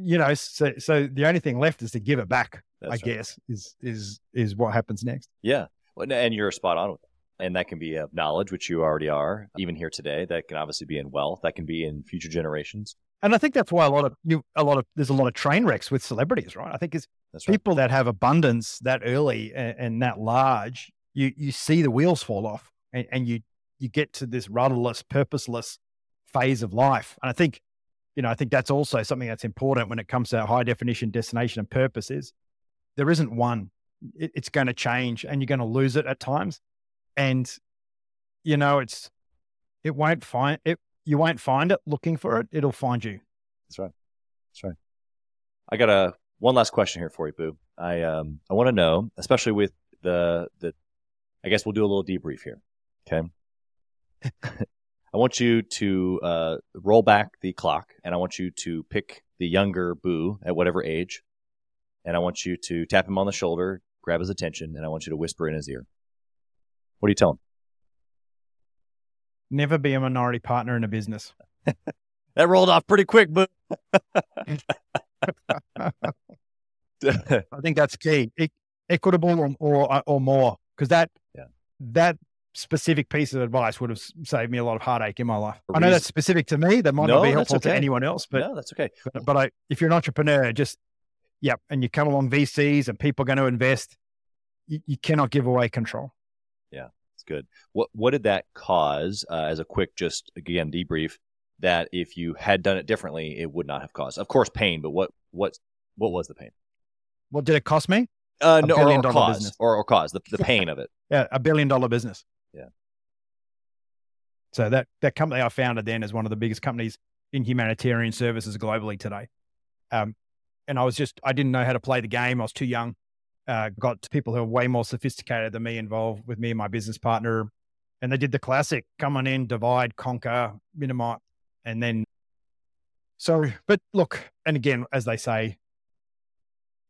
you know, so so the only thing left is to give it back. That's I right. guess is is is what happens next. Yeah. Well, and you're spot on with that. And that can be of knowledge, which you already are, even here today. That can obviously be in wealth. That can be in future generations. And I think that's why a lot of you, a lot of there's a lot of train wrecks with celebrities, right? I think is right. people that have abundance that early and, and that large, you you see the wheels fall off, and, and you you get to this rudderless, purposeless phase of life. And I think, you know, I think that's also something that's important when it comes to high definition destination and purpose. Is there isn't one. It, it's going to change, and you're going to lose it at times, and you know it's it won't find it. You won't find it looking for it. It'll find you. That's right. That's right. I got a one last question here for you, Boo. I um I want to know, especially with the the I guess we'll do a little debrief here. Okay. [laughs] I want you to uh, roll back the clock, and I want you to pick the younger Boo at whatever age, and I want you to tap him on the shoulder, grab his attention, and I want you to whisper in his ear. What do you tell him? Never be a minority partner in a business. [laughs] That rolled off pretty quick, but [laughs] [laughs] I think that's key. E- equitable or or, uh, or more, because that Yeah. that specific piece of advice would have saved me a lot of heartache in my life. I know that's specific to me. That might No, not be helpful to anyone else, but no, that's okay. but, but I, if you're an entrepreneur, just yep, and you come along VCs and people are going to invest, you, you cannot give away control. It's good. What what did that cause uh, as a quick just again debrief that if you had done it differently it would not have caused? Of course pain, but what what what was the pain? What did it cost me? Uh, A no, or, billion or dollar cause business. or, or cause the, the [laughs] pain of it. Yeah, a billion dollar business. Yeah. So that that company I founded then is one of the biggest companies in humanitarian services globally today. Um, and I was just I didn't know how to play the game. I was too young. Uh, got people who are way more sophisticated than me involved with me and my business partner, and they did the classic: come on in, divide, conquer, minimize, and then. So, but look, and again, as they say,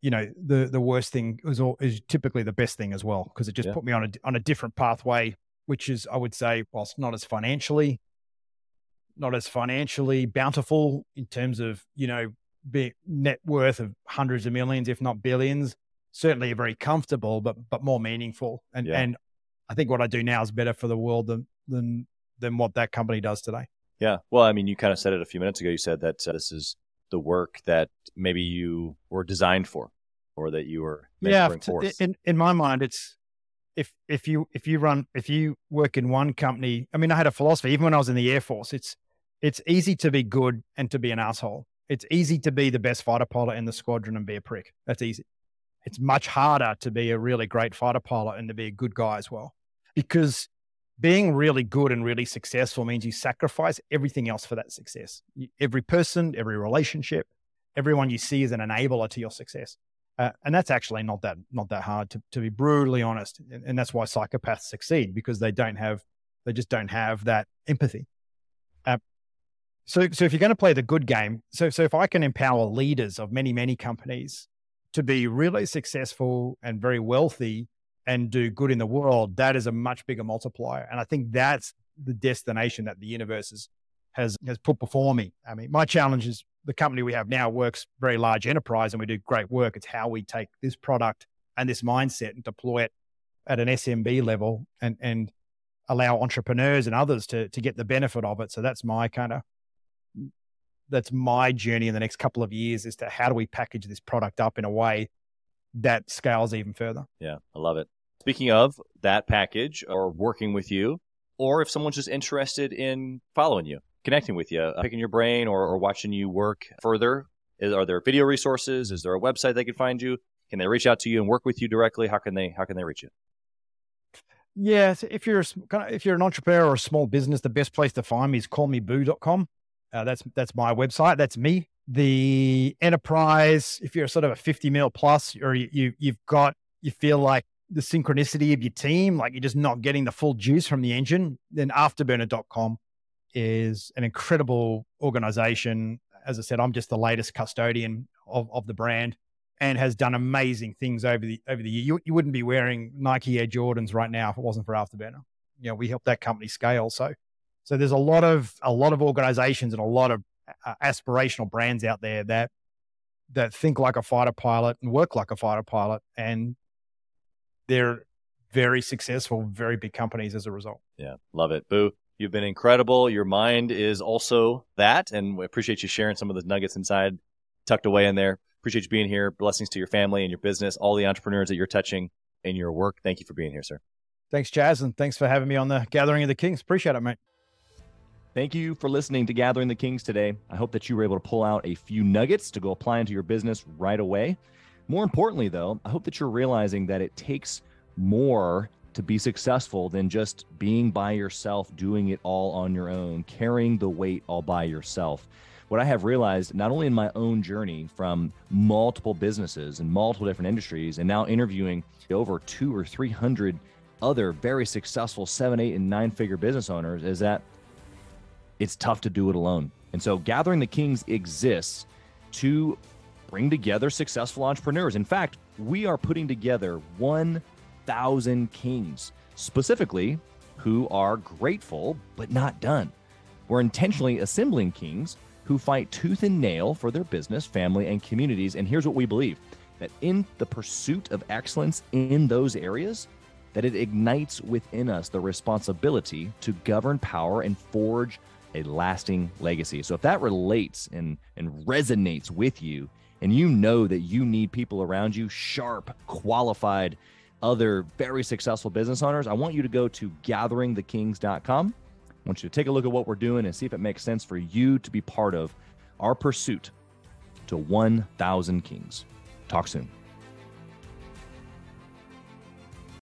you know, the the worst thing is all, is typically the best thing as well because it just Yeah. put me on a on a different pathway, which is I would say, whilst not as financially, not as financially bountiful in terms of you know be net worth of hundreds of millions, if not billions. Certainly very comfortable, but but more meaningful. And Yeah. and I think what I do now is better for the world than than than what that company does today. Yeah. Well, I mean, you kind of said it a few minutes ago. You said that uh, this is the work that maybe you were designed for, or that you were yeah to in in my mind it's if if you if you run if you work in one company i mean i had a philosophy even when i was in the air force it's it's easy to be good and to be an asshole it's easy to be the best fighter pilot in the squadron and be a prick that's easy it's much harder to be a really great fighter pilot and to be a good guy as well. Because being really good and really successful means you sacrifice everything else for that success. Every person every relationship everyone you see is an enabler to your success. Uh, and that's actually not that not that hard to, to be brutally honest. And, and that's why psychopaths succeed because they don't have they just don't have that empathy. Uh, so so if you're going to play the good game so so if i can empower leaders of many many companies to be really successful and very wealthy and do good in the world that is a much bigger multiplier and i think that's the destination that the universe is, has has put before me i mean my challenge is the company we have now works very large enterprise and we do great work. It's how we take this product and this mindset and deploy it at an SMB level and and allow entrepreneurs and others to to get the benefit of it. So that's my kind of that's my journey in the next couple of years as to how do we package this product up in a way that scales even further. Yeah, I love it. Speaking of that package or working with you, or if someone's just interested in following you, connecting with you, uh, picking your brain, or, or watching you work further, is, are there video resources? Is there a website they can find you? Can they reach out to you and work with you directly? How can they How can they reach you? Yeah, so if you're a, sm- kind of- if you're an entrepreneur or a small business, the best place to find me is callmeboo.com. Uh, that's that's my website. That's me. The enterprise, if you're sort of a 50 mil plus, or you, you you've got you feel like the synchronicity of your team, like you're just not getting the full juice from the engine, then afterburner.com is an incredible organization. As I said, I'm just the latest custodian of, of the brand and has done amazing things over the over the year. You, you wouldn't be wearing Nike Air Jordans right now if it wasn't for Afterburner. You know, we helped that company scale. So, so there's a lot of a lot of organizations and a lot of uh, aspirational brands out there that that think like a fighter pilot and work like a fighter pilot, and they're very successful, very big companies as a result. Yeah, love it, Boo. You've been incredible. Your mind is also that, and we appreciate you sharing some of the nuggets inside, tucked away in there. Appreciate you being here. Blessings to your family and your business, all the entrepreneurs that you're touching in your work. Thank you for being here, sir. Thanks, Chaz, and thanks for having me on the Gathering of the Kings. Appreciate it, mate. Thank you for listening to Gathering the Kings today. I hope that you were able to pull out a few nuggets to go apply into your business right away. More importantly, though, I hope that you're realizing that it takes more to be successful than just being by yourself, doing it all on your own, carrying the weight all by yourself. What I have realized, not only in my own journey from multiple businesses and multiple different industries, and now interviewing over two or 300 other very successful seven, eight, and nine figure business owners, is that it's tough to do it alone. And so Gathering the Kings exists to bring together successful entrepreneurs. In fact, we are putting together 1,000 kings, specifically who are grateful but not done. We're intentionally assembling kings who fight tooth and nail for their business, family, and communities. And here's what we believe that in the pursuit of excellence in those areas, that it ignites within us the responsibility to govern power and forge a lasting legacy. So if that relates and, and resonates with you, and you know that you need people around you, sharp, qualified, other very successful business owners, I want you to go to gatheringthekings.com. I want you to take a look at what we're doing and see if it makes sense for you to be part of our pursuit to 1,000 kings. Talk soon.